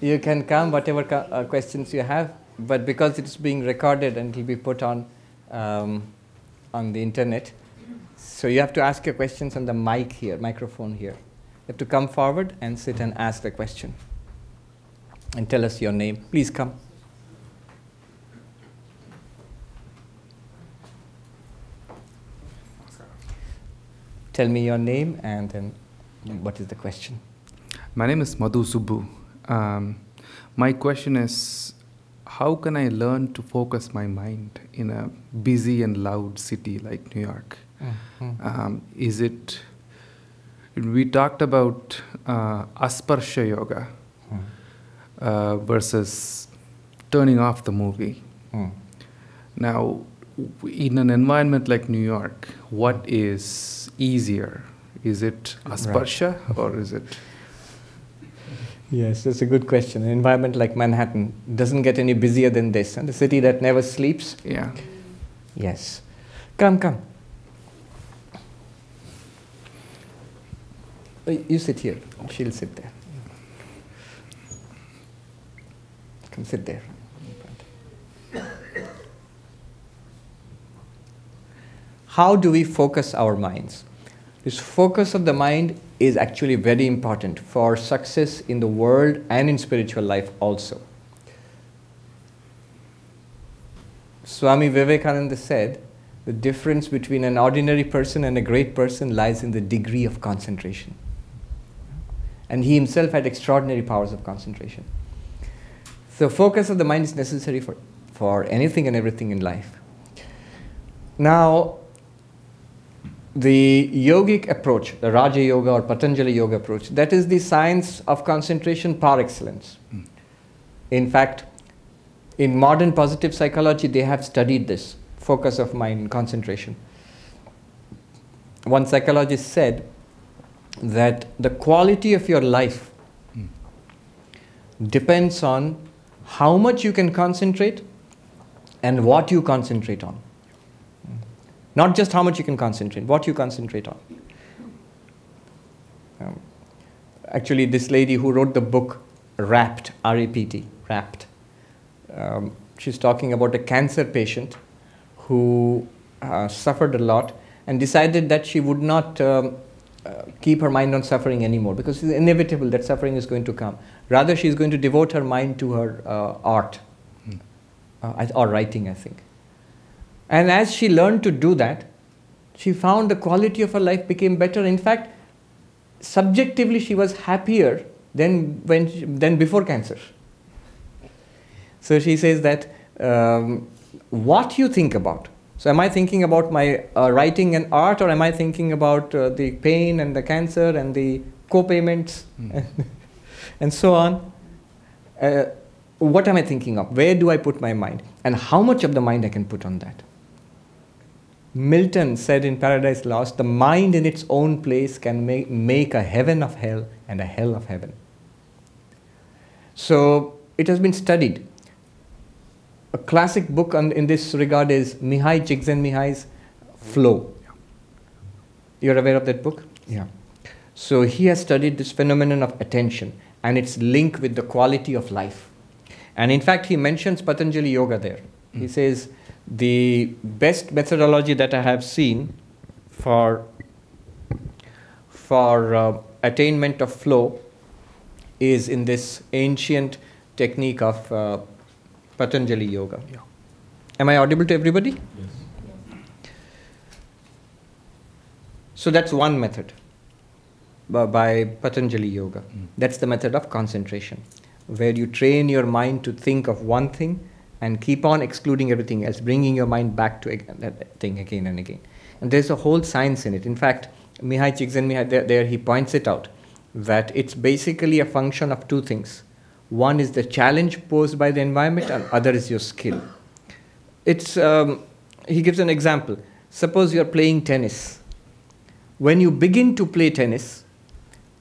you can come, whatever uh, questions you have, but because it's being recorded and it will be put on um, on the internet, so you have to ask your questions on the mic here, microphone here. You have to come forward and sit and ask the question and tell us your name. Please come. Tell me your name and then what is the question? My name is Madhu Subbu. Um, my question is how can I learn to focus my mind in a busy and loud city like New York? Um, is it, we talked about uh, Asparsha Yoga uh, versus turning off the movie. Mm. Now, in an environment like New York, what is easier? Is it Asparsha or is it? Yes, that's a good question. An environment like Manhattan doesn't get any busier than this, and the city that never sleeps. Yeah. Yes. Come, come. Uh, You sit here. She'll sit there. Come sit there. How do we focus our minds? This focus of the mind is actually very important for success in the world and in spiritual life also. Swami Vivekananda said the difference between an ordinary person and a great person lies in the degree of concentration. And he himself had extraordinary powers of concentration. So, focus of the mind is necessary for, for anything and everything in life. Now, the yogic approach, the Raja Yoga or Patanjali Yoga approach, that is the science of concentration par excellence. In fact, in modern positive psychology, they have studied this focus of mind concentration. One psychologist said that the quality of your life depends on how much you can concentrate and what you concentrate on. Not just how much you can concentrate, what you concentrate on. Um, actually, this lady who wrote the book Rapt, R A P T, Rapt, um, she's talking about a cancer patient who uh, suffered a lot and decided that she would not um, uh, keep her mind on suffering anymore because it's inevitable that suffering is going to come. Rather, she's going to devote her mind to her uh, art uh, or writing, I think. And as she learned to do that, she found the quality of her life became better. In fact, subjectively, she was happier than, when she, than before cancer. So she says that um, what you think about. So, am I thinking about my uh, writing and art, or am I thinking about uh, the pain and the cancer and the co payments and so on? Uh, what am I thinking of? Where do I put my mind? And how much of the mind I can put on that? Milton said in Paradise Lost, the mind in its own place can make, make a heaven of hell and a hell of heaven. So it has been studied. A classic book on, in this regard is Mihaly Csikszentmihalyi's Flow. You're aware of that book? Yeah. So he has studied this phenomenon of attention and its link with the quality of life. And in fact, he mentions Patanjali Yoga there. He hmm. says, the best methodology that I have seen for, for uh, attainment of flow is in this ancient technique of uh, Patanjali Yoga. Yeah. Am I audible to everybody? Yes. So that's one method by, by Patanjali Yoga. Mm. That's the method of concentration, where you train your mind to think of one thing and keep on excluding everything else, bringing your mind back to that thing again and again. And there's a whole science in it. In fact, Mihaly Csikszentmihalyi, there, there he points it out that it's basically a function of two things. One is the challenge posed by the environment, and other is your skill. It's um, he gives an example. Suppose you are playing tennis. When you begin to play tennis,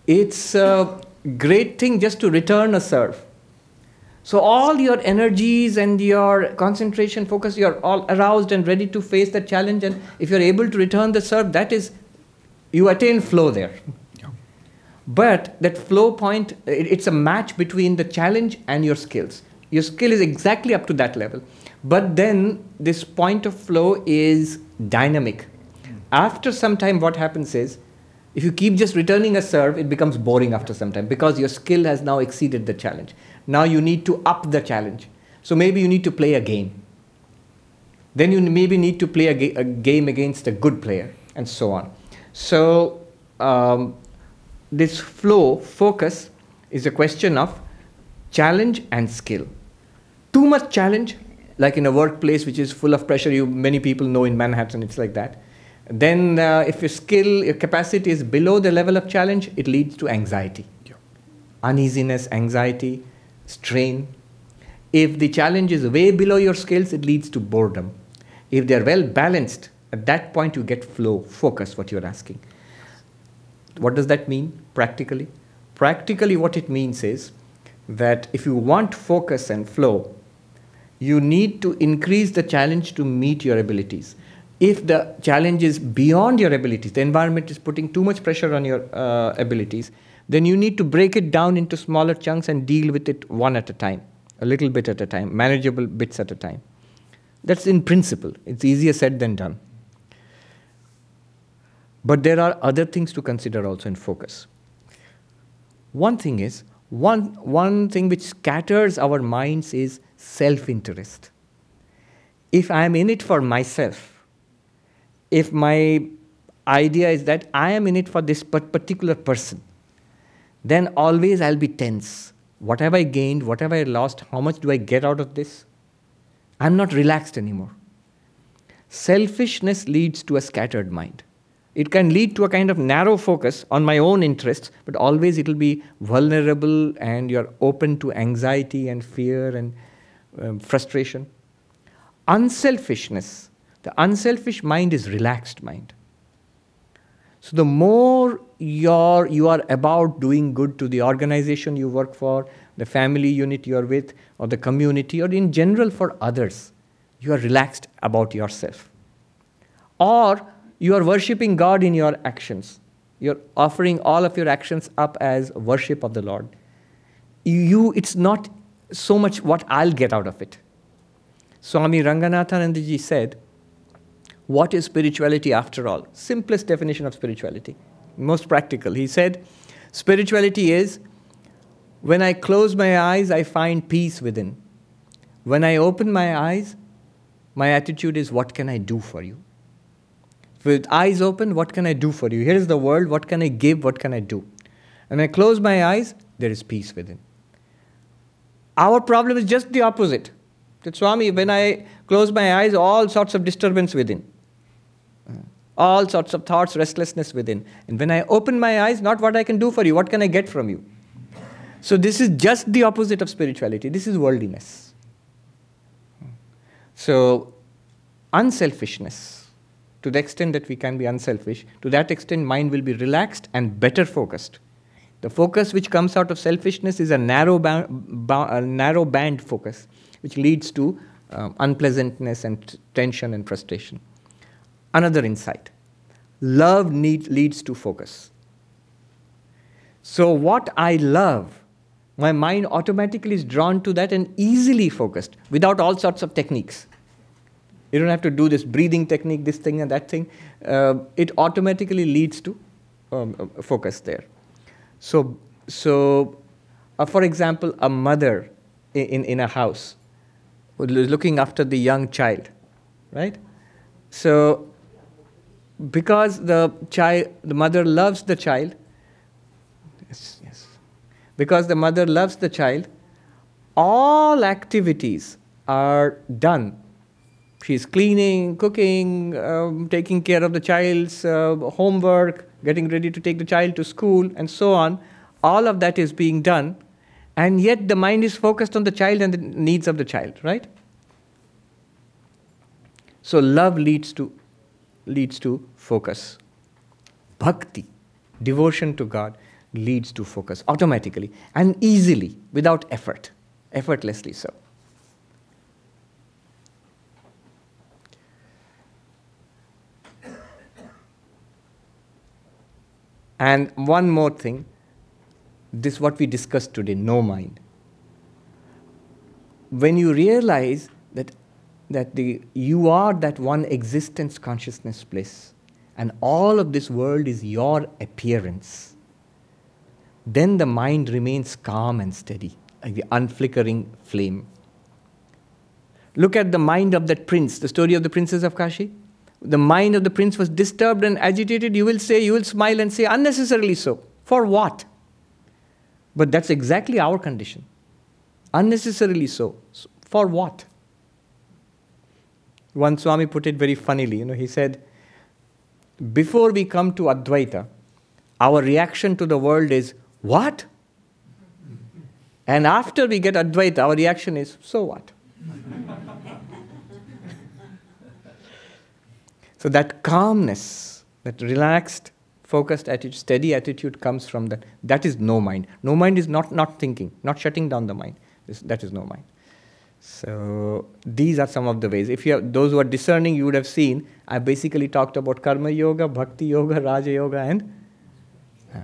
it's a great thing just to return a serve. So all your energies and your concentration, focus, you're all aroused and ready to face the challenge. And if you're able to return the serve, that is, you attain flow there. Yeah. But that flow point, it, it's a match between the challenge and your skills. Your skill is exactly up to that level. But then this point of flow is dynamic. After some time, what happens is if you keep just returning a serve, it becomes boring after some time because your skill has now exceeded the challenge. Now you need to up the challenge. So maybe you need to play a game. Then you maybe need to play a, ga- a game against a good player, and so on. So um, this flow focus is a question of challenge and skill. Too much challenge, like in a workplace which is full of pressure, you many people know in Manhattan it's like that. Then, uh, if your skill, your capacity is below the level of challenge, it leads to anxiety, uneasiness, anxiety, strain. If the challenge is way below your skills, it leads to boredom. If they are well balanced, at that point you get flow, focus, what you're asking. What does that mean practically? Practically, what it means is that if you want focus and flow, you need to increase the challenge to meet your abilities if the challenge is beyond your abilities, the environment is putting too much pressure on your uh, abilities, then you need to break it down into smaller chunks and deal with it one at a time, a little bit at a time, manageable bits at a time. That's in principle. It's easier said than done. But there are other things to consider also in focus. One thing is, one, one thing which scatters our minds is self interest. If I am in it for myself, if my idea is that I am in it for this particular person, then always I'll be tense. What have I gained? What have I lost? How much do I get out of this? I'm not relaxed anymore. Selfishness leads to a scattered mind. It can lead to a kind of narrow focus on my own interests, but always it will be vulnerable and you're open to anxiety and fear and um, frustration. Unselfishness the unselfish mind is relaxed mind. So the more you're, you are about doing good to the organization you work for, the family unit you're with, or the community, or in general for others, you are relaxed about yourself. Or you are worshipping God in your actions. You're offering all of your actions up as worship of the Lord. You, it's not so much what I'll get out of it. Swami Ranganathanandaji said, what is spirituality after all? Simplest definition of spirituality, most practical. He said, Spirituality is when I close my eyes, I find peace within. When I open my eyes, my attitude is, What can I do for you? With eyes open, what can I do for you? Here is the world, what can I give, what can I do? And I close my eyes, there is peace within. Our problem is just the opposite. That Swami, when I close my eyes, all sorts of disturbance within all sorts of thoughts, restlessness within. And when I open my eyes, not what I can do for you, what can I get from you? So, this is just the opposite of spirituality. This is worldliness. So, unselfishness, to the extent that we can be unselfish, to that extent, mind will be relaxed and better focused. The focus which comes out of selfishness is a narrow, ba- ba- a narrow band focus, which leads to um, unpleasantness and t- tension and frustration. Another insight love need, leads to focus. So, what I love, my mind automatically is drawn to that and easily focused without all sorts of techniques. You don't have to do this breathing technique, this thing and that thing. Uh, it automatically leads to um, uh, focus there. So, so uh, for example, a mother in, in a house looking after the young child, right? So because the child, the mother loves the child, yes, yes, because the mother loves the child, all activities are done. She's cleaning, cooking, um, taking care of the child's uh, homework, getting ready to take the child to school, and so on. All of that is being done, and yet the mind is focused on the child and the needs of the child, right? So, love leads to leads to focus. Bhakti, devotion to God, leads to focus automatically and easily without effort, effortlessly so. And one more thing this what we discussed today no mind when you realize that the you are that one existence consciousness bliss and all of this world is your appearance. Then the mind remains calm and steady like the unflickering flame. Look at the mind of that prince the story of the princess of kashi. The mind of the prince was disturbed and agitated. You will say you will smile and say unnecessarily so. For what? But that's exactly our condition. Unnecessarily so for what one Swami put it very funnily. You know, he said, before we come to Advaita, our reaction to the world is, what? And after we get Advaita, our reaction is, so what? so that calmness, that relaxed, focused attitude, steady attitude comes from that. That is no mind. No mind is not not thinking, not shutting down the mind. That is no mind. So these are some of the ways. If you have, those who are discerning, you would have seen I basically talked about karma yoga, bhakti yoga, raja yoga, and uh,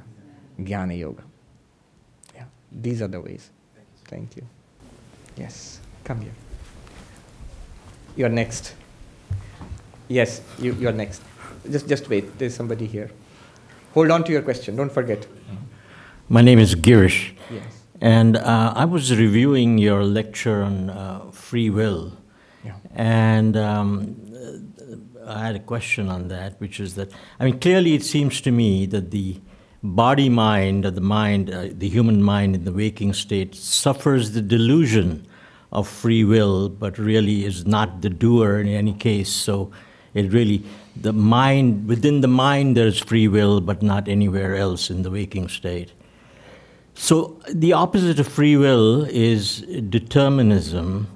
jnana yoga. Yeah, these are the ways. Thank you. Yes, come here. You're next. Yes, you, you're next. Just, just wait. There's somebody here. Hold on to your question. Don't forget. My name is Girish. Yes. And uh, I was reviewing your lecture on uh, free will. Yeah. And um, I had a question on that, which is that, I mean, clearly it seems to me that the body mind, or the mind, uh, the human mind in the waking state, suffers the delusion of free will, but really is not the doer in any case. So it really, the mind, within the mind, there's free will, but not anywhere else in the waking state. So the opposite of free will is determinism.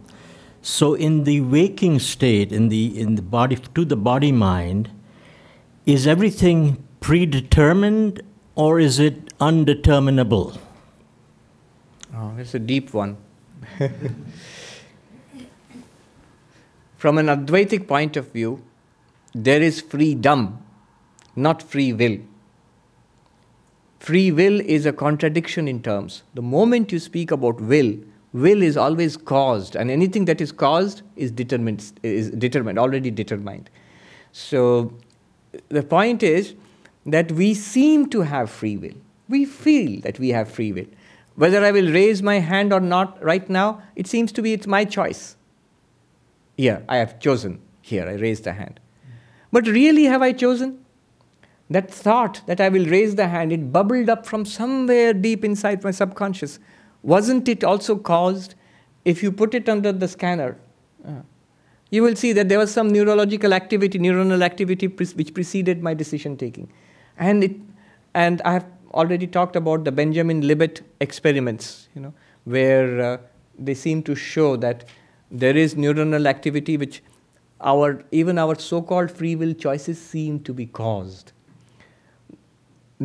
So in the waking state, in the in the body to the body mind, is everything predetermined or is it undeterminable? Oh, that's a deep one. From an Advaitic point of view, there is freedom, not free will. Free will is a contradiction in terms. The moment you speak about will, will is always caused, and anything that is caused is determined, is determined, already determined. So the point is that we seem to have free will. We feel that we have free will. Whether I will raise my hand or not right now, it seems to be it's my choice. Here, I have chosen. Here, I raised a hand. But really, have I chosen? That thought that I will raise the hand, it bubbled up from somewhere deep inside my subconscious. Wasn't it also caused, if you put it under the scanner, uh, you will see that there was some neurological activity, neuronal activity which preceded my decision taking. And, and I have already talked about the Benjamin Libet experiments, you know, where uh, they seem to show that there is neuronal activity which our, even our so called free will choices seem to be caused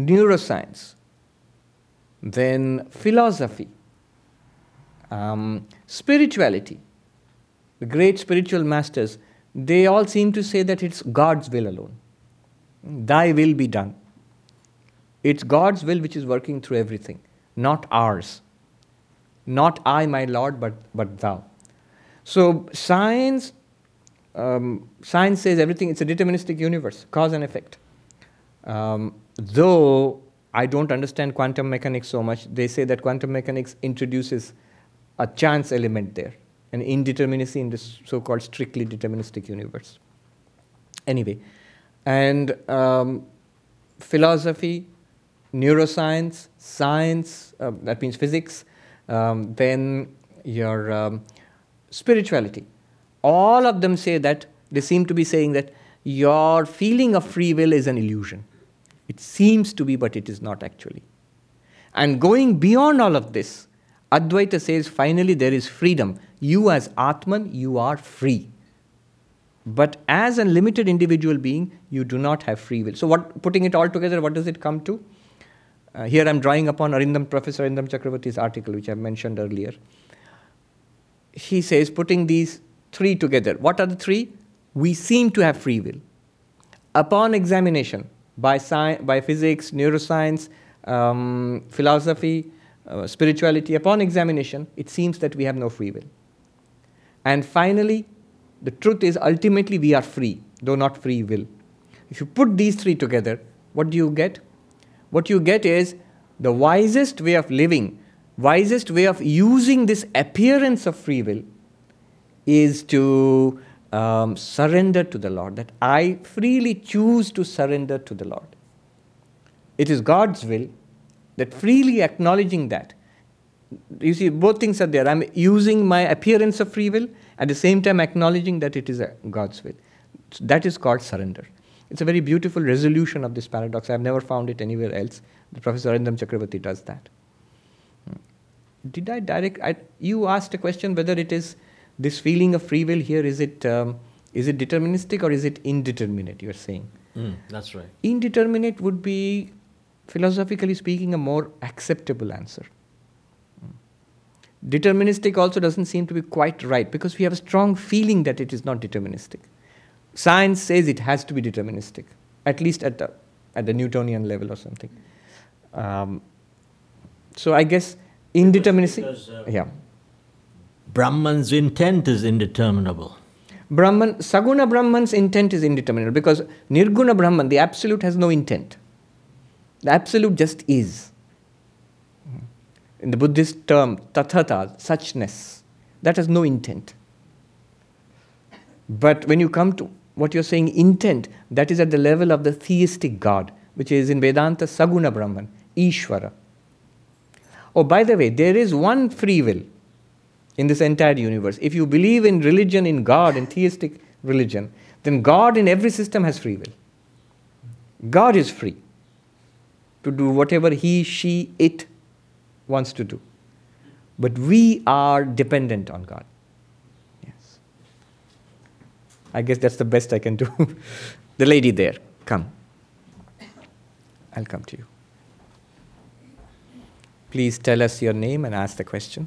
neuroscience, then philosophy, um, spirituality, the great spiritual masters, they all seem to say that it's God's will alone. Thy will be done. It's God's will which is working through everything, not ours. Not I, my Lord, but, but thou. So science, um, science says everything, it's a deterministic universe, cause and effect. Um, though I don't understand quantum mechanics so much, they say that quantum mechanics introduces a chance element there, an indeterminacy in this so called strictly deterministic universe. Anyway, and um, philosophy, neuroscience, science, uh, that means physics, um, then your um, spirituality. All of them say that, they seem to be saying that your feeling of free will is an illusion. It seems to be, but it is not actually. And going beyond all of this, Advaita says finally there is freedom. You, as Atman, you are free. But as a limited individual being, you do not have free will. So, what, putting it all together, what does it come to? Uh, here I'm drawing upon Arindam, Professor Arindam Chakrabarti's article, which I mentioned earlier. He says, putting these three together, what are the three? We seem to have free will. Upon examination, by, sci- by physics, neuroscience, um, philosophy, uh, spirituality, upon examination, it seems that we have no free will. And finally, the truth is ultimately we are free, though not free will. If you put these three together, what do you get? What you get is the wisest way of living, wisest way of using this appearance of free will is to um, surrender to the Lord, that I freely choose to surrender to the Lord. It is God's will that freely acknowledging that. You see, both things are there. I'm using my appearance of free will, at the same time acknowledging that it is God's will. So that is called surrender. It's a very beautiful resolution of this paradox. I've never found it anywhere else. The Professor Arindam Chakrabarti does that. Hmm. Did I direct? I, you asked a question whether it is this feeling of free will here is it um, is it deterministic or is it indeterminate you are saying? Mm, that's right. Indeterminate would be philosophically speaking a more acceptable answer. Hmm. deterministic also doesn't seem to be quite right because we have a strong feeling that it is not deterministic. Science says it has to be deterministic at least at the at the newtonian level or something. Um, so i guess indeterministic because, uh, yeah Brahman's intent is indeterminable. Brahman, Saguna Brahman's intent is indeterminate because Nirguna Brahman, the absolute, has no intent. The absolute just is. In the Buddhist term, tathata, suchness, that has no intent. But when you come to what you're saying, intent, that is at the level of the theistic God, which is in Vedanta Saguna Brahman, Ishvara. Oh, by the way, there is one free will in this entire universe. If you believe in religion, in God, in theistic religion, then God in every system has free will. God is free to do whatever he, she, it wants to do. But we are dependent on God. Yes. I guess that's the best I can do. the lady there, come. I'll come to you. Please tell us your name and ask the question.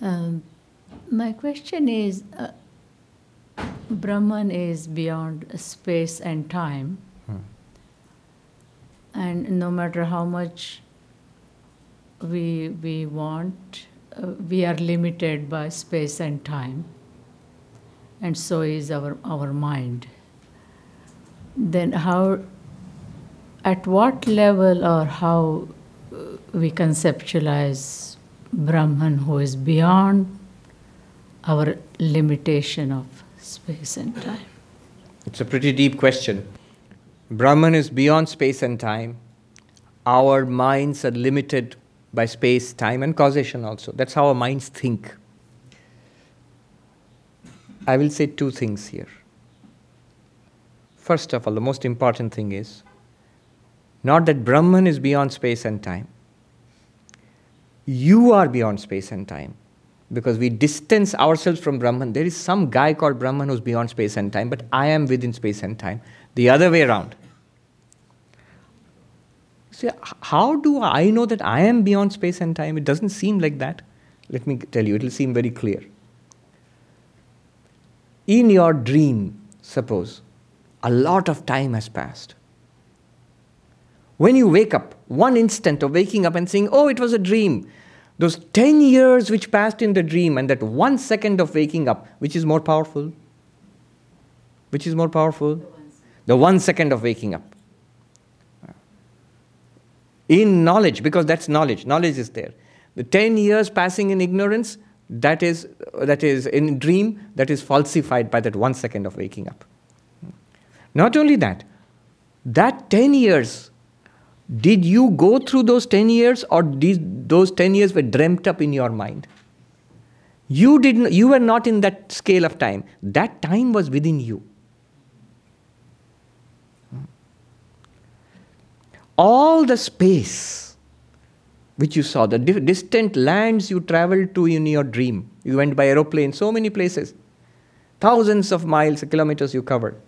Um, my question is uh, Brahman is beyond space and time. Hmm. And no matter how much we, we want, uh, we are limited by space and time. And so is our, our mind. Then, how, at what level or how uh, we conceptualize Brahman who is beyond our limitation of space and time? It's a pretty deep question. Brahman is beyond space and time. Our minds are limited by space, time, and causation also. That's how our minds think. I will say two things here. First of all, the most important thing is not that Brahman is beyond space and time you are beyond space and time because we distance ourselves from Brahman. There is some guy called Brahman who's beyond space and time, but I am within space and time. The other way around. See, how do I know that I am beyond space and time? It doesn't seem like that. Let me tell you, it will seem very clear. In your dream, suppose, a lot of time has passed. When you wake up, one instant of waking up and saying, Oh, it was a dream, those 10 years which passed in the dream and that one second of waking up, which is more powerful? Which is more powerful? The one second of waking up. In knowledge, because that's knowledge, knowledge is there. The 10 years passing in ignorance, that is, that is in dream, that is falsified by that one second of waking up. Not only that, that 10 years did you go through those 10 years or did those 10 years were dreamt up in your mind? You, didn't, you were not in that scale of time. That time was within you. All the space which you saw, the distant lands you traveled to in your dream, you went by aeroplane, so many places, thousands of miles, kilometers you covered.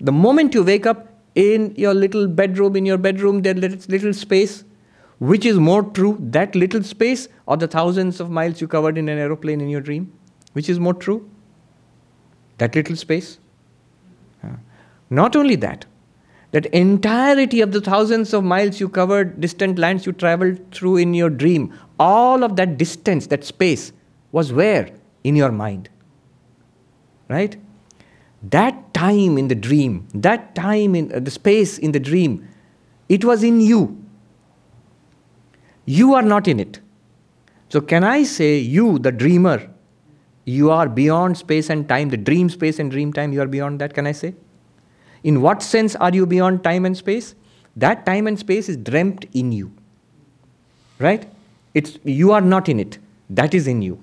The moment you wake up, in your little bedroom, in your bedroom, there little space. Which is more true, that little space or the thousands of miles you covered in an aeroplane in your dream? Which is more true? That little space? Not only that, that entirety of the thousands of miles you covered, distant lands you traveled through in your dream, all of that distance, that space, was where? In your mind. Right? That time in the dream, that time in uh, the space in the dream, it was in you. You are not in it. So, can I say, you, the dreamer, you are beyond space and time, the dream space and dream time, you are beyond that, can I say? In what sense are you beyond time and space? That time and space is dreamt in you. Right? It's, you are not in it. That is in you.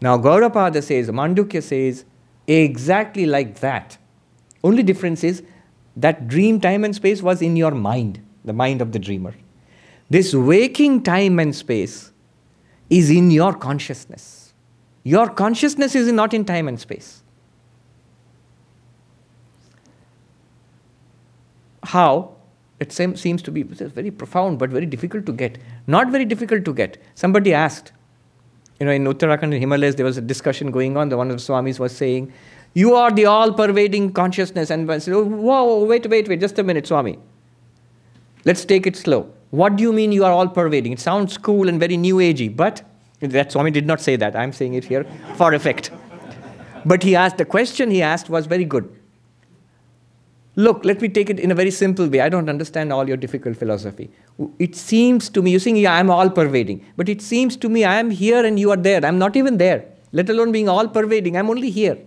Now, Gaudapada says, Mandukya says, exactly like that. Only difference is that dream time and space was in your mind, the mind of the dreamer. This waking time and space is in your consciousness. Your consciousness is not in time and space. How? It seems to be very profound but very difficult to get. Not very difficult to get. Somebody asked, you know, in Uttarakhand and Himalayas, there was a discussion going on. The one of the Swamis was saying, You are the all pervading consciousness. And I said, oh, Whoa, wait, wait, wait, just a minute, Swami. Let's take it slow. What do you mean you are all pervading? It sounds cool and very new agey, but that Swami did not say that. I'm saying it here for effect. But he asked, the question he asked was very good. Look, let me take it in a very simple way. I don't understand all your difficult philosophy. It seems to me, you're saying, I'm all pervading. But it seems to me I am here and you are there. I'm not even there, let alone being all pervading. I'm only here.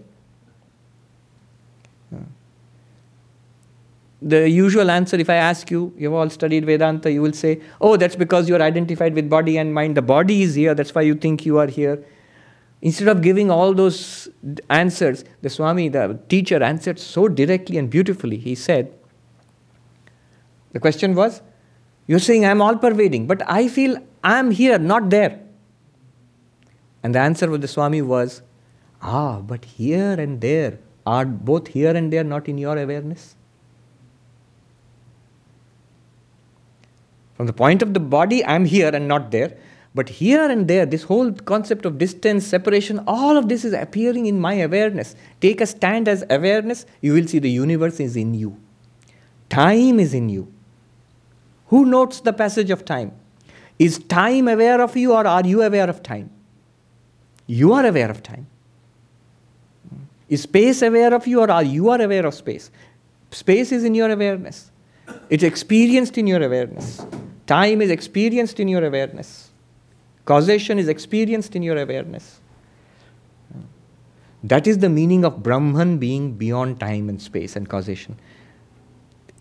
The usual answer, if I ask you, you've all studied Vedanta, you will say, oh, that's because you're identified with body and mind. The body is here, that's why you think you are here. Instead of giving all those answers, the Swami, the teacher, answered so directly and beautifully. He said, The question was, You're saying I'm all pervading, but I feel I'm here, not there. And the answer of the Swami was, Ah, but here and there are both here and there not in your awareness? From the point of the body, I'm here and not there. But here and there, this whole concept of distance, separation, all of this is appearing in my awareness. Take a stand as awareness, you will see the universe is in you. Time is in you. Who notes the passage of time? Is time aware of you or are you aware of time? You are aware of time. Is space aware of you or are you are aware of space? Space is in your awareness. It's experienced in your awareness. Time is experienced in your awareness. Causation is experienced in your awareness. That is the meaning of Brahman being beyond time and space and causation.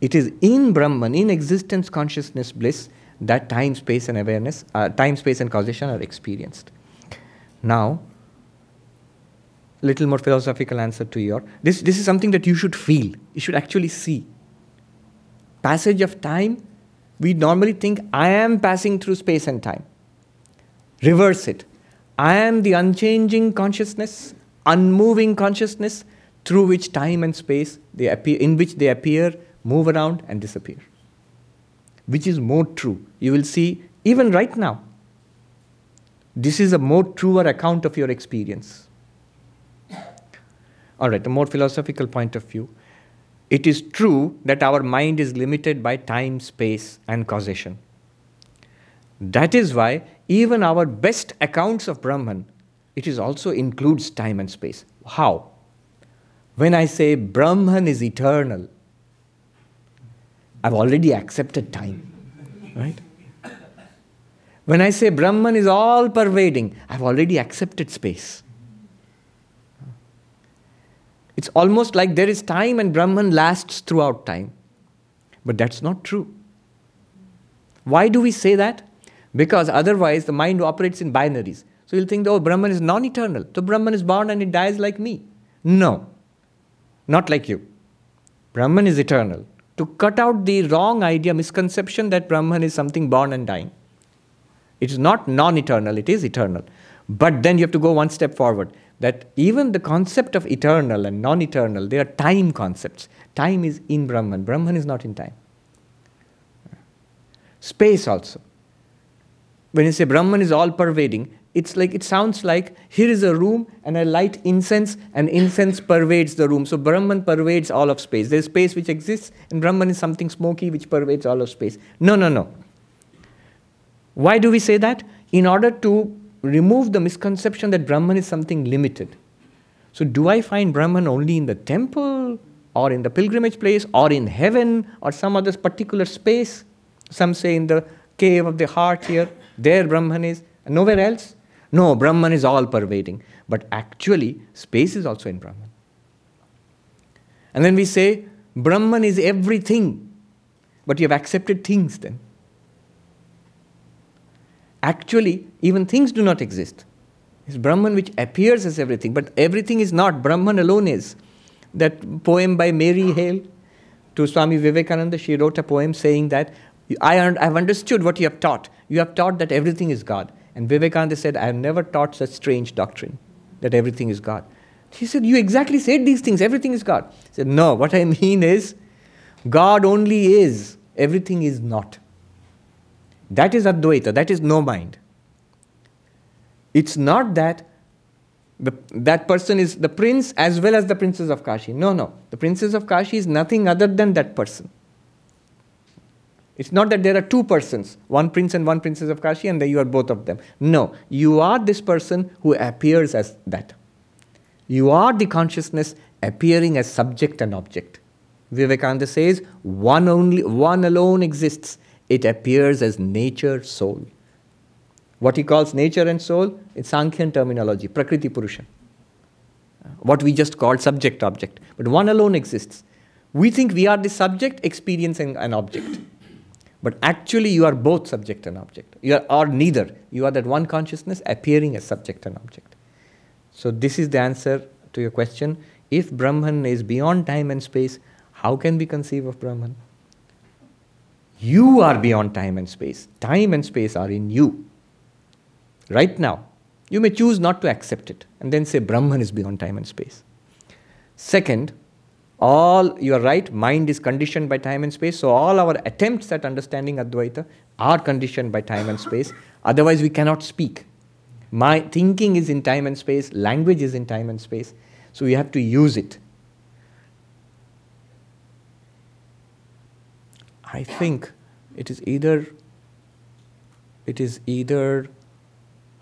It is in Brahman, in existence, consciousness, bliss, that time, space, and awareness, uh, time, space, and causation are experienced. Now, little more philosophical answer to your this. This is something that you should feel. You should actually see. Passage of time. We normally think I am passing through space and time. Reverse it. I am the unchanging consciousness, unmoving consciousness through which time and space they appear, in which they appear, move around, and disappear. Which is more true? You will see even right now. This is a more truer account of your experience. All right, a more philosophical point of view. It is true that our mind is limited by time, space, and causation. That is why even our best accounts of Brahman, it is also includes time and space. How? When I say Brahman is eternal, I've already accepted time, right? When I say Brahman is all pervading, I've already accepted space. It's almost like there is time and Brahman lasts throughout time. But that's not true. Why do we say that? Because otherwise the mind operates in binaries. So you'll think, oh, Brahman is non eternal. So Brahman is born and it dies like me. No, not like you. Brahman is eternal. To cut out the wrong idea, misconception that Brahman is something born and dying. It is not non eternal, it is eternal. But then you have to go one step forward that even the concept of eternal and non eternal, they are time concepts. Time is in Brahman, Brahman is not in time. Space also when you say Brahman is all pervading, it's like it sounds like here is a room and I light incense and incense pervades the room. So Brahman pervades all of space. There's space which exists and Brahman is something smoky which pervades all of space. No, no, no. Why do we say that? In order to remove the misconception that Brahman is something limited. So do I find Brahman only in the temple or in the pilgrimage place or in heaven or some other particular space? Some say in the cave of the heart here, there Brahman is, nowhere else. No, Brahman is all pervading. But actually, space is also in Brahman. And then we say, Brahman is everything. But you have accepted things then. Actually, even things do not exist. It's Brahman which appears as everything, but everything is not. Brahman alone is. That poem by Mary Hale to Swami Vivekananda, she wrote a poem saying that I have understood what you have taught. You have taught that everything is God. And Vivekananda said, I have never taught such strange doctrine that everything is God. He said, You exactly said these things, everything is God. He said, No, what I mean is, God only is, everything is not. That is Advaita, that is no mind. It's not that the, that person is the prince as well as the princess of Kashi. No, no. The princess of Kashi is nothing other than that person. It's not that there are two persons, one prince and one princess of Kashi, and that you are both of them. No, you are this person who appears as that. You are the consciousness appearing as subject and object. Vivekananda says, one only, one alone exists. It appears as nature, soul. What he calls nature and soul, it's Sankhyan terminology, Prakriti Purusha. What we just call subject object. But one alone exists. We think we are the subject experiencing an object. But actually, you are both subject and object. You are or neither. You are that one consciousness appearing as subject and object. So this is the answer to your question. If Brahman is beyond time and space, how can we conceive of Brahman? You are beyond time and space. Time and space are in you. Right now. You may choose not to accept it and then say Brahman is beyond time and space. Second, all you are right mind is conditioned by time and space. So all our attempts at understanding advaita are conditioned by time and space. Otherwise we cannot speak. My thinking is in time and space language is in time and space. So we have to use it. I think it is either it is either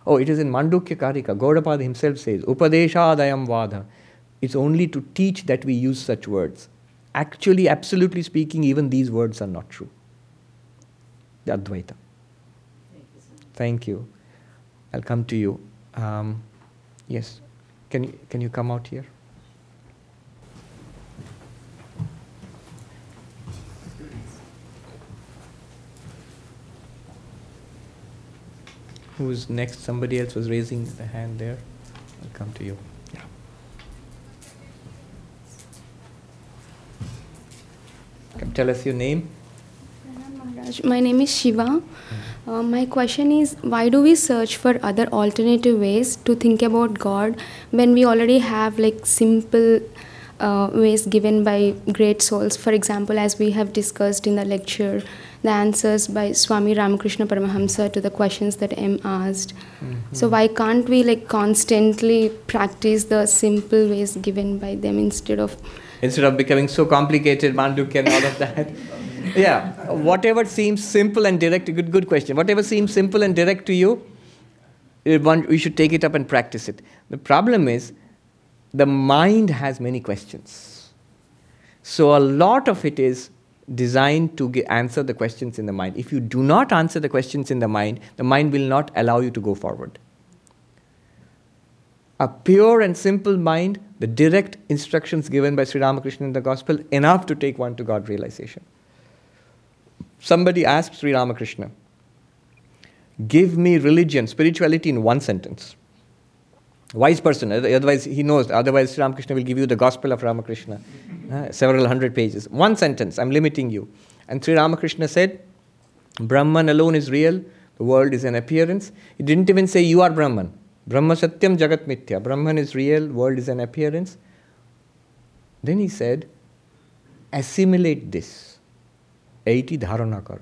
oh it is in mandukya karika. Gaudapada himself says Upadesha upadeshadayam vada it's only to teach that we use such words. Actually, absolutely speaking, even these words are not true. The Advaita. Thank you. I'll come to you. Um, yes. Can you, can you come out here? Who's next? Somebody else was raising the hand there. I'll come to you. Tell us your name. My name is Shiva. Uh, my question is why do we search for other alternative ways to think about God when we already have like simple uh, ways given by great souls? For example, as we have discussed in the lecture, the answers by Swami Ramakrishna Paramahamsa to the questions that M asked. Mm-hmm. So why can't we like constantly practice the simple ways given by them instead of instead of becoming so complicated, Manduk and all of that. yeah, whatever seems simple and direct, good, good question. Whatever seems simple and direct to you, we should take it up and practice it. The problem is, the mind has many questions. So a lot of it is designed to answer the questions in the mind. If you do not answer the questions in the mind, the mind will not allow you to go forward. A pure and simple mind the direct instructions given by Sri Ramakrishna in the Gospel enough to take one to God realization. Somebody asked Sri Ramakrishna, Give me religion, spirituality in one sentence. Wise person, otherwise he knows, otherwise Sri Ramakrishna will give you the Gospel of Ramakrishna, several hundred pages. One sentence, I'm limiting you. And Sri Ramakrishna said, Brahman alone is real, the world is an appearance. He didn't even say, You are Brahman. Brahma Satyam Jagat Mithya. Brahman is real, world is an appearance. Then he said, assimilate this. Aiti dharana karo.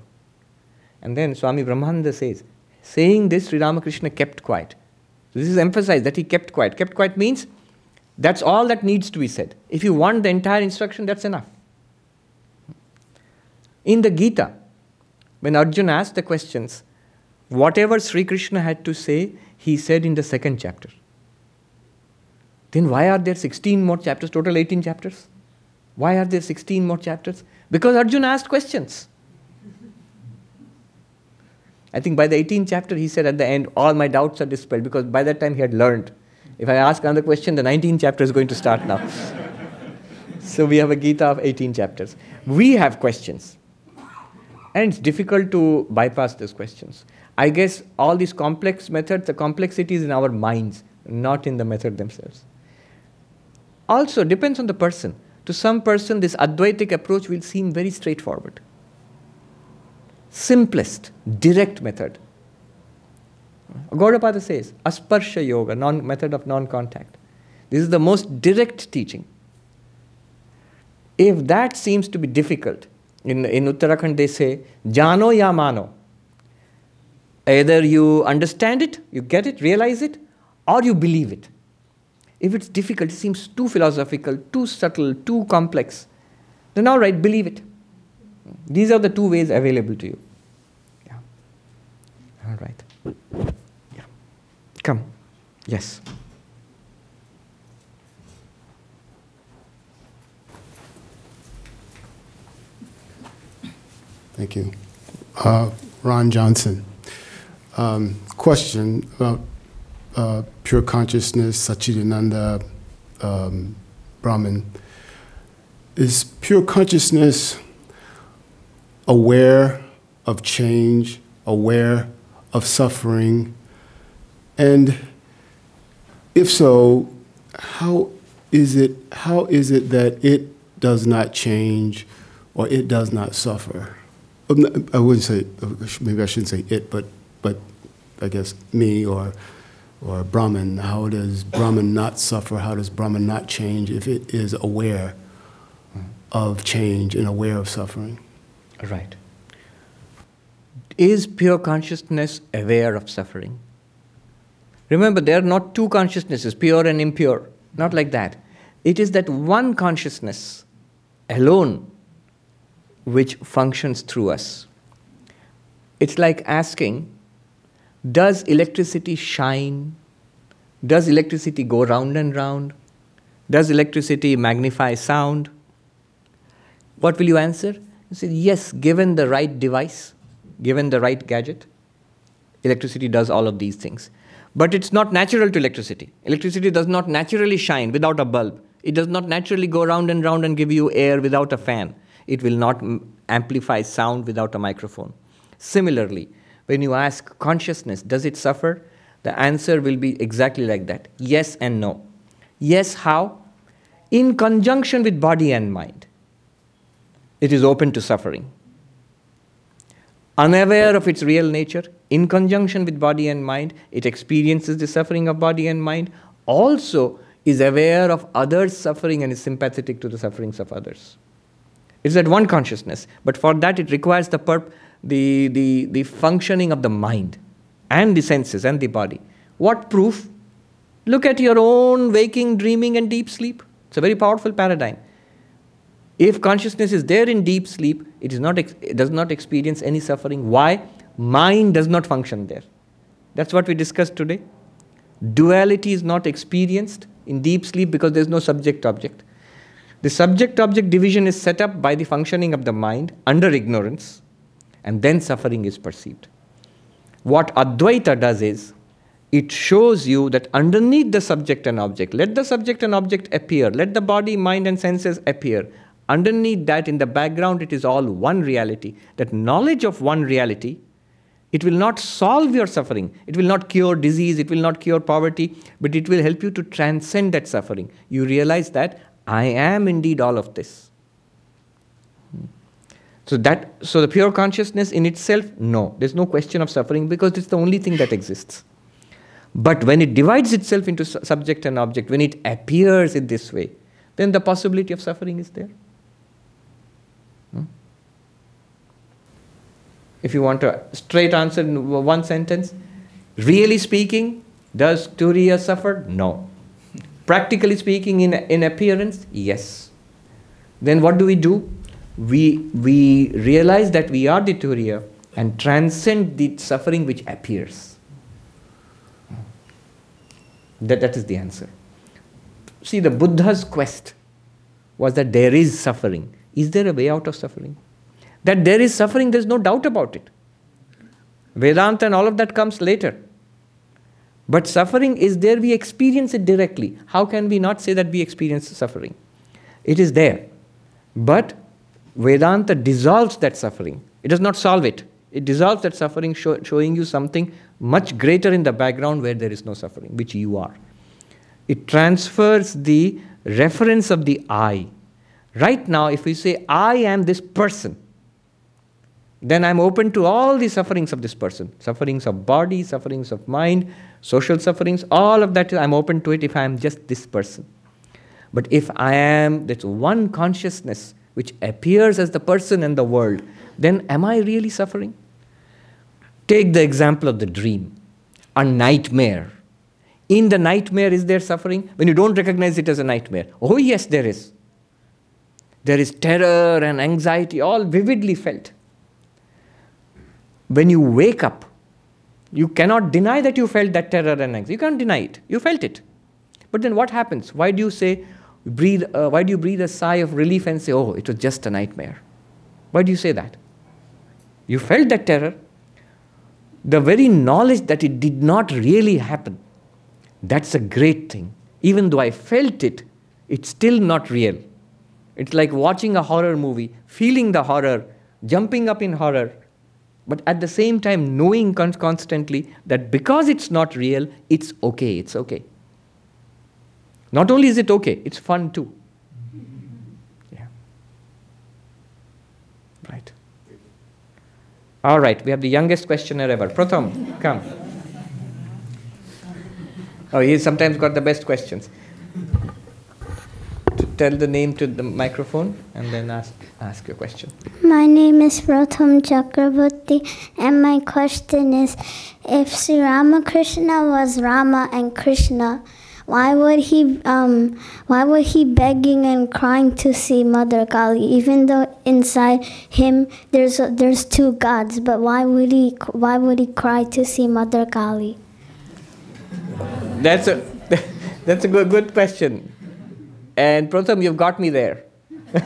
And then Swami Brahmananda says, saying this, Sri Ramakrishna kept quiet. This is emphasized that he kept quiet. Kept quiet means that's all that needs to be said. If you want the entire instruction, that's enough. In the Gita, when Arjuna asked the questions, whatever Sri Krishna had to say, he said in the second chapter. Then why are there 16 more chapters, total 18 chapters? Why are there 16 more chapters? Because Arjuna asked questions. I think by the 18th chapter, he said at the end, all my doubts are dispelled because by that time he had learned. If I ask another question, the 19th chapter is going to start now. so we have a Gita of 18 chapters. We have questions. And it's difficult to bypass those questions. I guess all these complex methods, the complexity is in our minds, not in the method themselves. Also, depends on the person. To some person, this Advaitic approach will seem very straightforward simplest, direct method. Gaudapada says, Asparsha Yoga, non, method of non contact. This is the most direct teaching. If that seems to be difficult, in, in Uttarakhand they say, Jano ya mano. Either you understand it, you get it, realize it, or you believe it. If it's difficult, it seems too philosophical, too subtle, too complex, then all right, believe it. These are the two ways available to you. Yeah. All right. Yeah. Come. Yes. Thank you. Uh, Ron Johnson. Um, question about uh, pure consciousness, Satchidananda, um, Brahman. Is pure consciousness aware of change, aware of suffering? And if so, how is it, how is it that it does not change or it does not suffer? I wouldn't say, maybe I shouldn't say it, but, but I guess me or, or Brahman. How does Brahman not suffer? How does Brahman not change if it is aware of change and aware of suffering? Right. Is pure consciousness aware of suffering? Remember, there are not two consciousnesses, pure and impure. Not like that. It is that one consciousness alone which functions through us. It's like asking Does electricity shine? Does electricity go round and round? Does electricity magnify sound? What will you answer? You say, Yes, given the right device given the right gadget, electricity does all of these things. But it's not natural to electricity. Electricity does not naturally shine without a bulb. It does not naturally go round and round and give you air without a fan. It will not amplify sound without a microphone. Similarly, when you ask consciousness, does it suffer? The answer will be exactly like that yes and no. Yes, how? In conjunction with body and mind, it is open to suffering unaware of its real nature, in conjunction with body and mind, it experiences the suffering of body and mind, also is aware of others' suffering and is sympathetic to the sufferings of others. It's that one consciousness, but for that it requires the, perp- the, the, the functioning of the mind and the senses and the body. What proof? Look at your own waking, dreaming, and deep sleep. It's a very powerful paradigm. If consciousness is there in deep sleep, it, is not ex- it does not experience any suffering. Why? Mind does not function there. That's what we discussed today. Duality is not experienced in deep sleep because there's no subject object. The subject object division is set up by the functioning of the mind under ignorance, and then suffering is perceived. What Advaita does is it shows you that underneath the subject and object, let the subject and object appear, let the body, mind, and senses appear. Underneath that, in the background, it is all one reality. That knowledge of one reality, it will not solve your suffering. It will not cure disease. It will not cure poverty, but it will help you to transcend that suffering. You realize that I am indeed all of this. So that so the pure consciousness in itself, no, there's no question of suffering because it's the only thing that exists. But when it divides itself into subject and object, when it appears in this way, then the possibility of suffering is there. Hmm? if you want to straight answer in one sentence, really speaking, Does Turiya suffer? No. Practically speaking, in, in appearance, yes. Then what do we do? We, we realize that we are the Turiya and transcend the suffering which appears. That, that is the answer. See, the Buddha's quest was that there is suffering. Is there a way out of suffering? That there is suffering, there's no doubt about it. Vedanta and all of that comes later. But suffering is there, we experience it directly. How can we not say that we experience suffering? It is there. But Vedanta dissolves that suffering, it does not solve it. It dissolves that suffering, show, showing you something much greater in the background where there is no suffering, which you are. It transfers the reference of the I. Right now, if we say, I am this person, then I'm open to all the sufferings of this person sufferings of body, sufferings of mind, social sufferings, all of that, I'm open to it if I am just this person. But if I am that one consciousness which appears as the person and the world, then am I really suffering? Take the example of the dream, a nightmare. In the nightmare, is there suffering? When you don't recognize it as a nightmare. Oh, yes, there is. There is terror and anxiety, all vividly felt. When you wake up, you cannot deny that you felt that terror and anxiety. You can't deny it. You felt it. But then what happens? Why do you say, breathe, uh, why do you breathe a sigh of relief and say, oh, it was just a nightmare? Why do you say that? You felt that terror. The very knowledge that it did not really happen, that's a great thing. Even though I felt it, it's still not real. It's like watching a horror movie, feeling the horror, jumping up in horror, but at the same time knowing con- constantly that because it's not real, it's okay, it's okay. Not only is it okay, it's fun too. Yeah. Right. All right, we have the youngest questioner ever. Pratham, come. Oh, he's sometimes got the best questions. To tell the name to the microphone and then ask, ask your question. My name is Pratham Chakraborty, and my question is if Sri Ramakrishna was Rama and Krishna, why would he um, why would he begging and crying to see Mother Kali even though inside him there's a, there's two gods but why would he why would he cry to see Mother Kali That's a that's a good good question. And Pratham, you've got me there.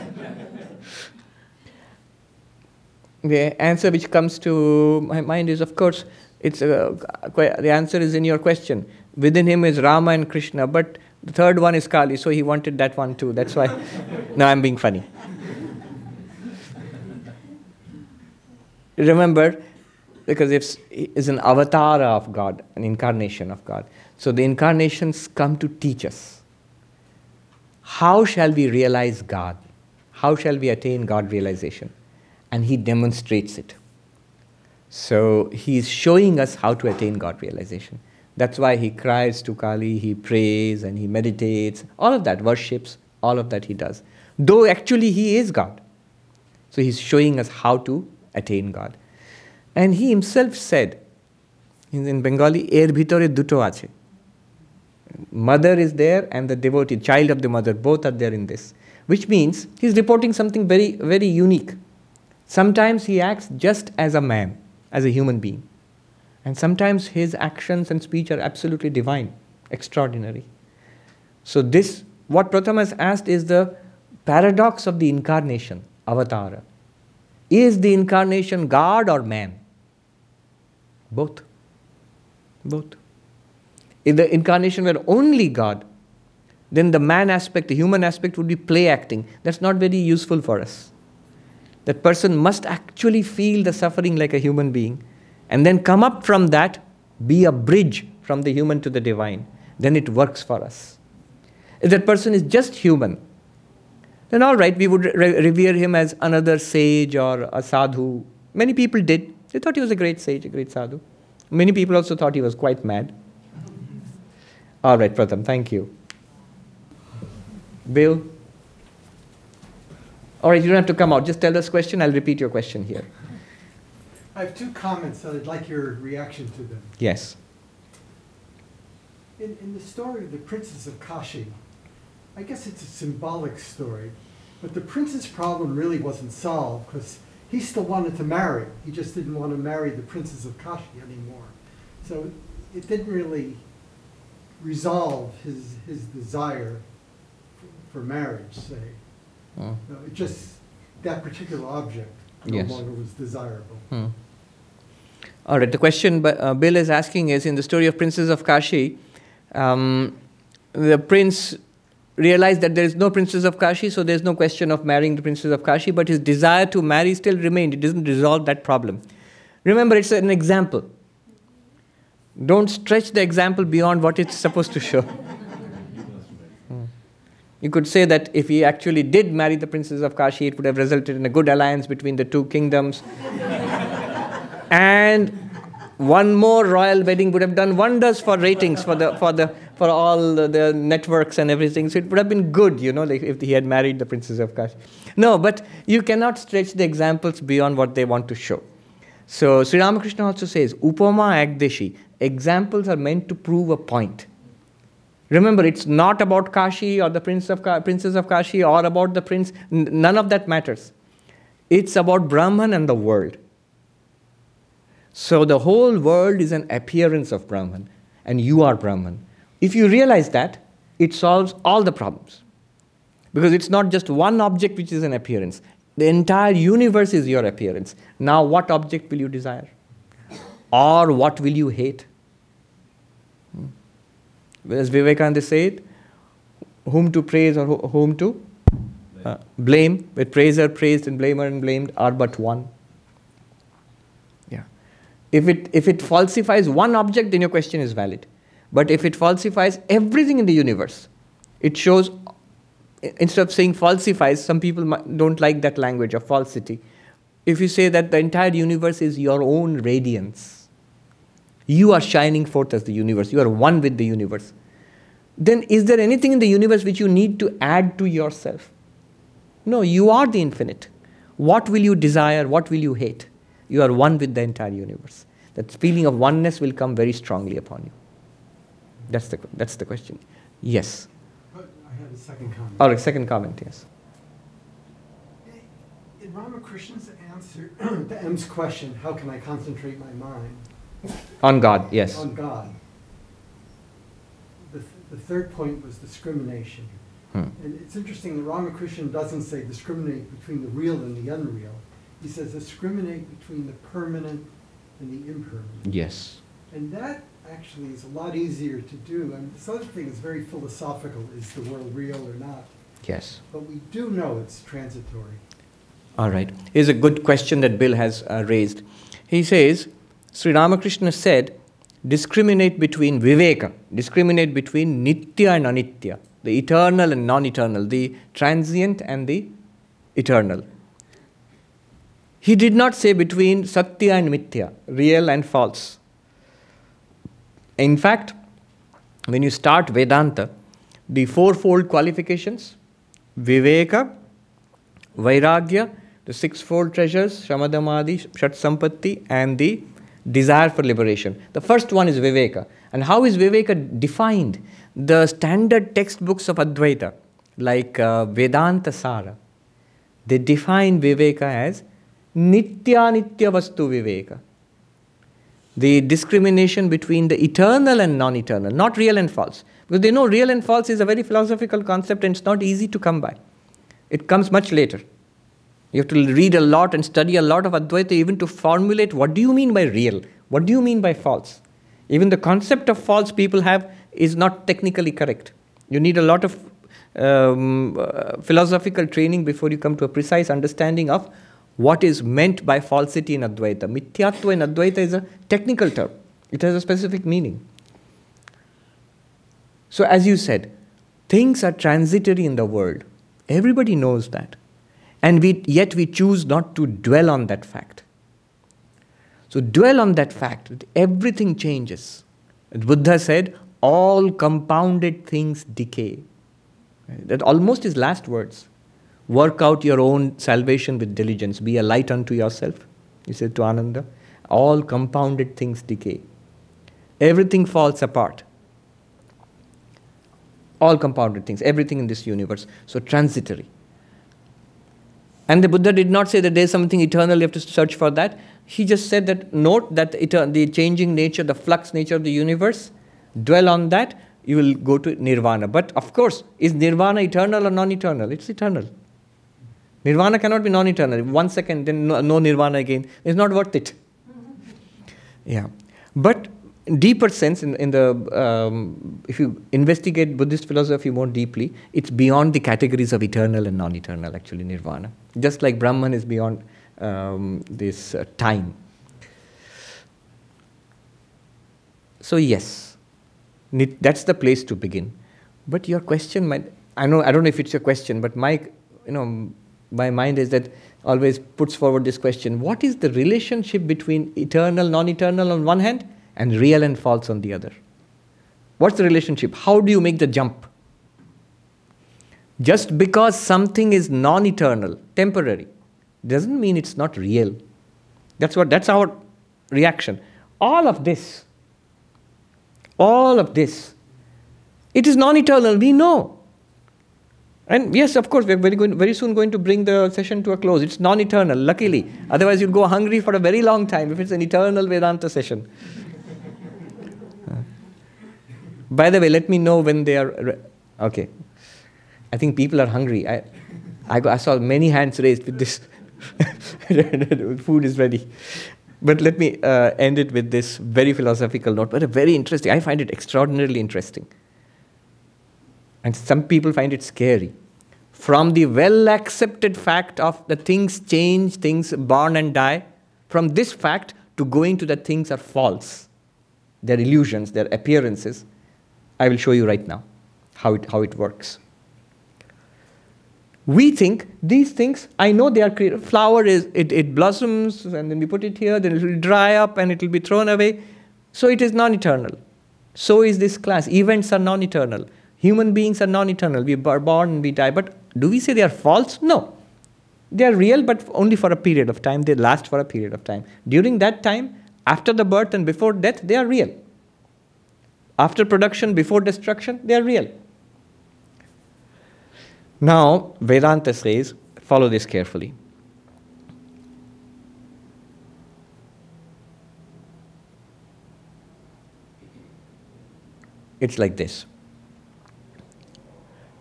the answer which comes to my mind is, of course, it's a, the answer is in your question. Within him is Rama and Krishna, but the third one is Kali, so he wanted that one too. That's why. no, I'm being funny. Remember, because it's is an avatar of God, an incarnation of God. So the incarnations come to teach us. How shall we realize God? How shall we attain God realization? And he demonstrates it. So he is showing us how to attain God realization. That's why he cries to Kali, he prays and he meditates, all of that, worships, all of that he does. Though actually he is God. So he's showing us how to attain God. And he himself said, in, Bengali, er bhitore duto ache. Mother is there and the devotee, child of the mother, both are there in this. Which means he's reporting something very, very unique. Sometimes he acts just as a man, as a human being. And sometimes his actions and speech are absolutely divine, extraordinary. So, this, what Pratham has asked is the paradox of the incarnation, avatara. Is the incarnation God or man? Both. Both. If the incarnation were only God, then the man aspect, the human aspect would be play acting. That's not very useful for us. That person must actually feel the suffering like a human being and then come up from that, be a bridge from the human to the divine. Then it works for us. If that person is just human, then all right, we would re- revere him as another sage or a sadhu. Many people did. They thought he was a great sage, a great sadhu. Many people also thought he was quite mad. All right, Pratham, thank you. Bill? All right, you don't have to come out. Just tell us question. I'll repeat your question here. I have two comments that I'd like your reaction to them. Yes. in, in the story of the Princess of Kashi, I guess it's a symbolic story, but the prince's problem really wasn't solved because he still wanted to marry. He just didn't want to marry the Princess of Kashi anymore. So it didn't really resolve his, his desire for, marriage, say. Mm. No, it just, that particular object no Yes. longer was desirable. Hmm. All right. The question but, uh, Bill is asking is in the story of Princess of Kashi, um, the prince realized that there is no princess of Kashi, so there's no question of marrying the princess of Kashi, but his desire to marry still remained. It doesn't resolve that problem. Remember, it's an example. Don't stretch the example beyond what it's supposed to show. You could say that if he actually did marry the princess of Kashi, it would have resulted in a good alliance between the two kingdoms. and one more royal wedding would have done wonders for ratings for the for the for all the, the networks and everything. So it would have been good, you know, like if he had married the princess of Kashi. No, but you cannot stretch the examples beyond what they want to show. So Sri Ramakrishna also says, Upama Ekdeshi, examples are meant to prove a point. Remember, it's not about Kashi or the prince of Ka- princess of Kashi or about the prince. N- none of that matters. It's about Brahman and the world. So the whole world is an appearance of Brahman, and you are Brahman. If you realize that, it solves all the problems. Because it's not just one object which is an appearance, the entire universe is your appearance. Now, what object will you desire? Or what will you hate? As Vivekananda said, whom to praise or who- whom to uh, blame, with praiser praised and blamer and blamed are but one. Yeah. If it, if it falsifies one object, then your question is valid. But if it falsifies everything in the universe, it shows, instead of saying falsifies, some people don't like that language of falsity. If you say that the entire universe is your own radiance, you are shining forth as the universe, you are one with the universe, then is there anything in the universe which you need to add to yourself? No, you are the infinite. What will you desire? What will you hate? You are one with the entire universe. That feeling of oneness will come very strongly upon you. That's the, that's the question. Yes. But I had a second comment. All right, second comment, yes. In Ramakrishna's answer to M's question, how can I concentrate my mind On God, yes. on God? The, th- the third point was discrimination. Hmm. And it's interesting the Ramakrishna doesn't say discriminate between the real and the unreal. He says discriminate between the permanent and the impermanent. Yes. And that actually is a lot easier to do. And this other thing is very philosophical is the world real or not? Yes. But we do know it's transitory. All right. Here's a good question that Bill has uh, raised. He says, Sri Ramakrishna said, discriminate between viveka, discriminate between nitya and anitya, the eternal and non eternal, the transient and the eternal. He did not say between satya and mithya, real and false. In fact, when you start Vedanta, the fourfold qualifications, viveka, Vairagya, the sixfold treasures, Shamadamadi, Shat Sampatti, and the desire for liberation. The first one is Viveka. And how is Viveka defined? The standard textbooks of Advaita, like uh, Vedanta Sara, they define Viveka as Nitya Nitya Vastu Viveka. The discrimination between the eternal and non eternal, not real and false. Because they know real and false is a very philosophical concept and it's not easy to come by. It comes much later. You have to read a lot and study a lot of Advaita even to formulate what do you mean by real? What do you mean by false? Even the concept of false people have is not technically correct. You need a lot of um, uh, philosophical training before you come to a precise understanding of what is meant by falsity in Advaita. Mithyatva in Advaita is a technical term, it has a specific meaning. So, as you said, things are transitory in the world. Everybody knows that. And we, yet we choose not to dwell on that fact. So, dwell on that fact that everything changes. As Buddha said, all compounded things decay. That almost his last words. Work out your own salvation with diligence. Be a light unto yourself, he said to Ananda. All compounded things decay. Everything falls apart. all compounded things, everything in this universe. So transitory. And the Buddha did not say that there's something eternal, you have to search for that. He just said that note that the changing nature, the flux nature of the universe, dwell on that, you will go to nirvana. But of course, is nirvana eternal or non eternal? It's eternal. Nirvana cannot be non eternal. One second, then no, no, nirvana again. It's not worth it. Yeah. But deeper sense, in, in the um, if you investigate Buddhist philosophy more deeply, it's beyond the categories of eternal and non eternal, actually, nirvana. Just like Brahman is beyond um, this uh, time. So, yes, that's the place to begin. But your question might, I know, I don't know if it's your question, but my, you know, my mind is that always puts forward this question what is the relationship between eternal, non eternal on one hand and real and false on the other? What's the relationship? How do you make the jump? Just because something is non eternal, temporary, doesn't mean it's not real. That's what that's our reaction. All of this, all of this, it is non eternal, we know. And yes, of course, we're very, going, very soon going to bring the session to a close. It's non eternal, luckily. Otherwise, you'll go hungry for a very long time if it's an eternal Vedanta session. By the way, let me know when they are. Re- okay. I think people are hungry. I, I, I saw many hands raised with this. Food is ready. But let me uh, end it with this very philosophical note, but a very interesting. I find it extraordinarily interesting. And some people find it scary. From the well accepted fact of the things change, things born and die, from this fact to going to the things are false, they're illusions, they're appearances, I will show you right now how it, how it works. We think these things, I know they are created. Flower is, it, it blossoms and then we put it here, then it will dry up and it will be thrown away. So it is non eternal. So is this class. Events are non eternal. Human beings are non eternal. We are born and we die. But do we say they are false? No. They are real, but only for a period of time. They last for a period of time. During that time, after the birth and before death, they are real. After production, before destruction, they are real. Now, Vedanta says, follow this carefully. It's like this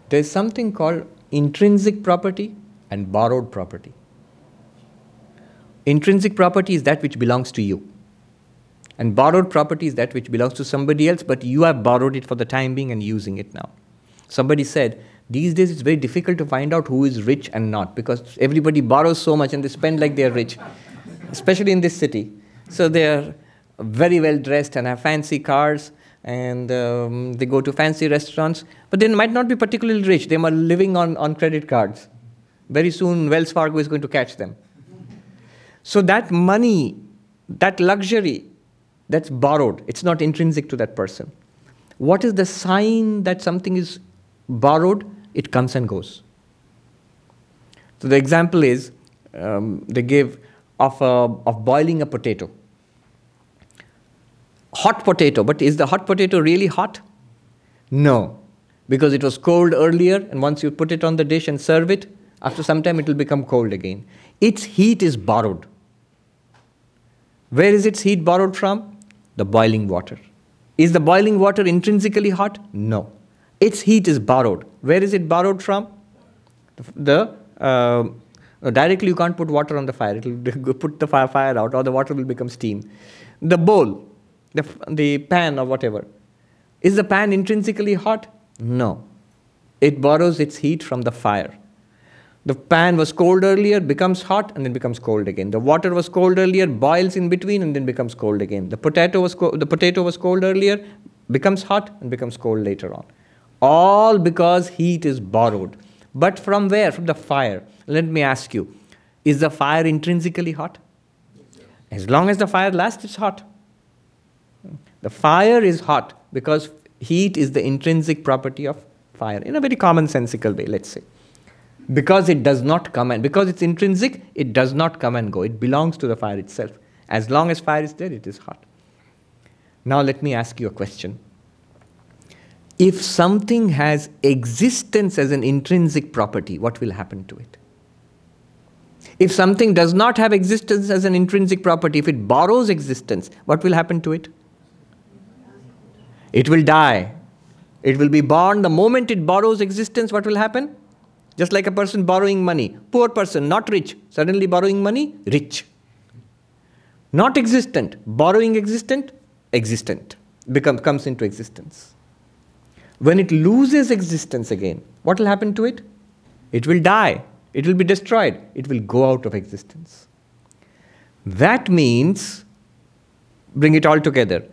there's something called intrinsic property and borrowed property. Intrinsic property is that which belongs to you. And borrowed property is that which belongs to somebody else, but you have borrowed it for the time being and using it now. Somebody said, these days it's very difficult to find out who is rich and not because everybody borrows so much and they spend like they're rich, especially in this city. So they're very well dressed and have fancy cars and um, they go to fancy restaurants, but they might not be particularly rich. They are living on, on credit cards. Very soon, Wells Fargo is going to catch them. So that money, that luxury, that's borrowed. It's not intrinsic to that person. What is the sign that something is borrowed? It comes and goes. So the example is um, they give of, a, of boiling a potato hot potato, but is the hot potato really hot? No, because it was cold earlier, and once you put it on the dish and serve it, after some time it will become cold again. Its heat is borrowed. Where is its heat borrowed from? The boiling water. Is the boiling water intrinsically hot? No. Its heat is borrowed. Where is it borrowed from? The, uh, directly you can't put water on the fire. It will put the fire, fire out, or the water will become steam. The bowl the, the pan or whatever. Is the pan intrinsically hot? No. It borrows its heat from the fire. The pan was cold earlier, becomes hot, and then becomes cold again. The water was cold earlier, boils in between, and then becomes cold again. The potato was, co- the potato was cold earlier, becomes hot, and becomes cold later on. All because heat is borrowed. But from where? From the fire. Let me ask you is the fire intrinsically hot? As long as the fire lasts, it's hot. The fire is hot because heat is the intrinsic property of fire in a very commonsensical way, let's say. Because it does not come and because it's intrinsic, it does not come and go. It belongs to the fire itself. As long as fire is there, it is hot. Now let me ask you a question. if something has existence as an intrinsic property, what will happen to it? If something does not have existence as an intrinsic property, if it borrows existence, what will happen to it? It will die. It will be born. The moment it borrows existence, what will happen? Just like a person borrowing money. Poor person, not rich. Suddenly borrowing money, rich. Not existent. Borrowing existent, existent. Become, comes into existence. When it loses existence again, what will happen to it? It will die. It will be destroyed. It will go out of existence. That means, bring it all together.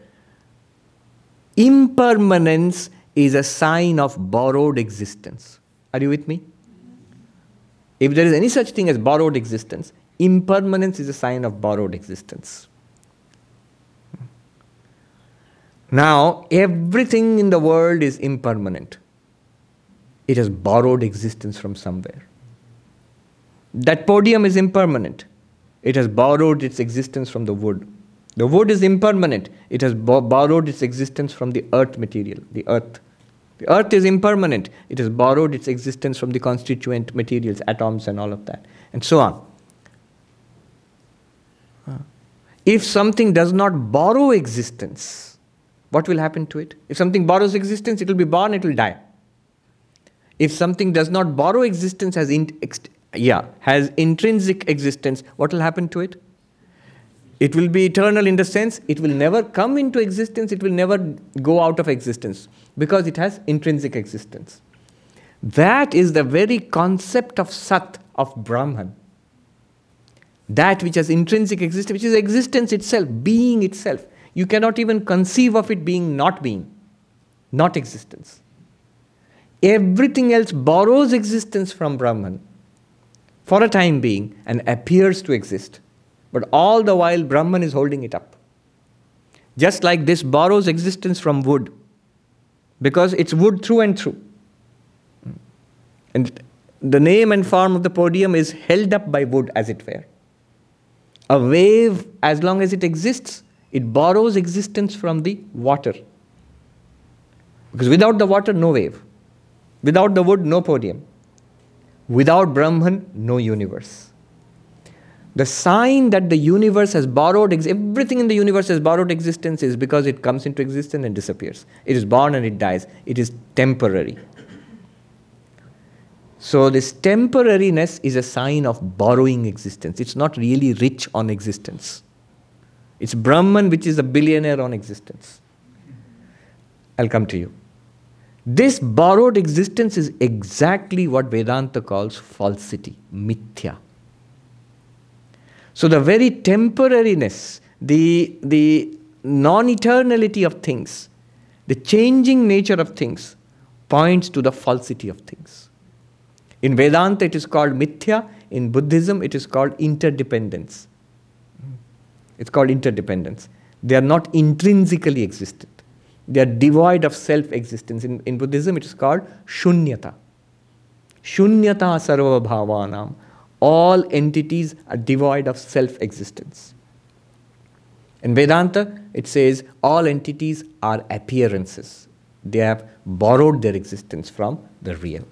Impermanence is a sign of borrowed existence. Are you with me? If there is any such thing as borrowed existence, impermanence is a sign of borrowed existence. Now, everything in the world is impermanent. It has borrowed existence from somewhere. That podium is impermanent. It has borrowed its existence from the wood. The wood is impermanent. It has bo- borrowed its existence from the earth material, the earth. The earth is impermanent. It has borrowed its existence from the constituent materials, atoms, and all of that, and so on. If something does not borrow existence, what will happen to it? If something borrows existence, it will be born, it will die. If something does not borrow existence, has in, ex, yeah, has intrinsic existence, what will happen to it? It will be eternal in the sense it will never come into existence, it will never go out of existence because it has intrinsic existence. That is the very concept of Sat, of Brahman. That which has intrinsic existence, which is existence itself, being itself. You cannot even conceive of it being not being, not existence. Everything else borrows existence from Brahman for a time being and appears to exist. But all the while, Brahman is holding it up. Just like this borrows existence from wood, because it's wood through and through. And the name and form of the podium is held up by wood, as it were. A wave, as long as it exists, it borrows existence from the water. Because without the water, no wave. Without the wood, no podium. Without Brahman, no universe. The sign that the universe has borrowed, ex- everything in the universe has borrowed existence is because it comes into existence and disappears. It is born and it dies. It is temporary. So, this temporariness is a sign of borrowing existence. It's not really rich on existence. It's Brahman which is a billionaire on existence. I'll come to you. This borrowed existence is exactly what Vedanta calls falsity, mithya. So the very temporariness, the, the non eternality of things, the changing nature of things points to the falsity of things. In Vedanta, it is called mithya. In Buddhism, it is called interdependence. It's called interdependence. They are not intrinsically existent. They are devoid of self existence. In, in Buddhism, it is called shunyata. Shunyata sarva bhavanam all entities are devoid of self existence. In Vedanta, it says all entities are appearances. They have borrowed their existence from the real.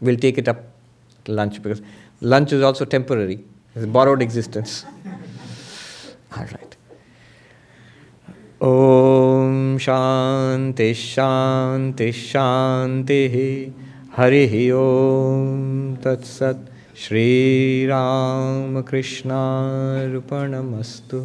We'll take it up to lunch because lunch is also temporary, it's borrowed existence. all right. Om Shanti Shanti Shanti. हरिः ॐ तत्सत् श्रीरामकृष्णार्पणमस्तु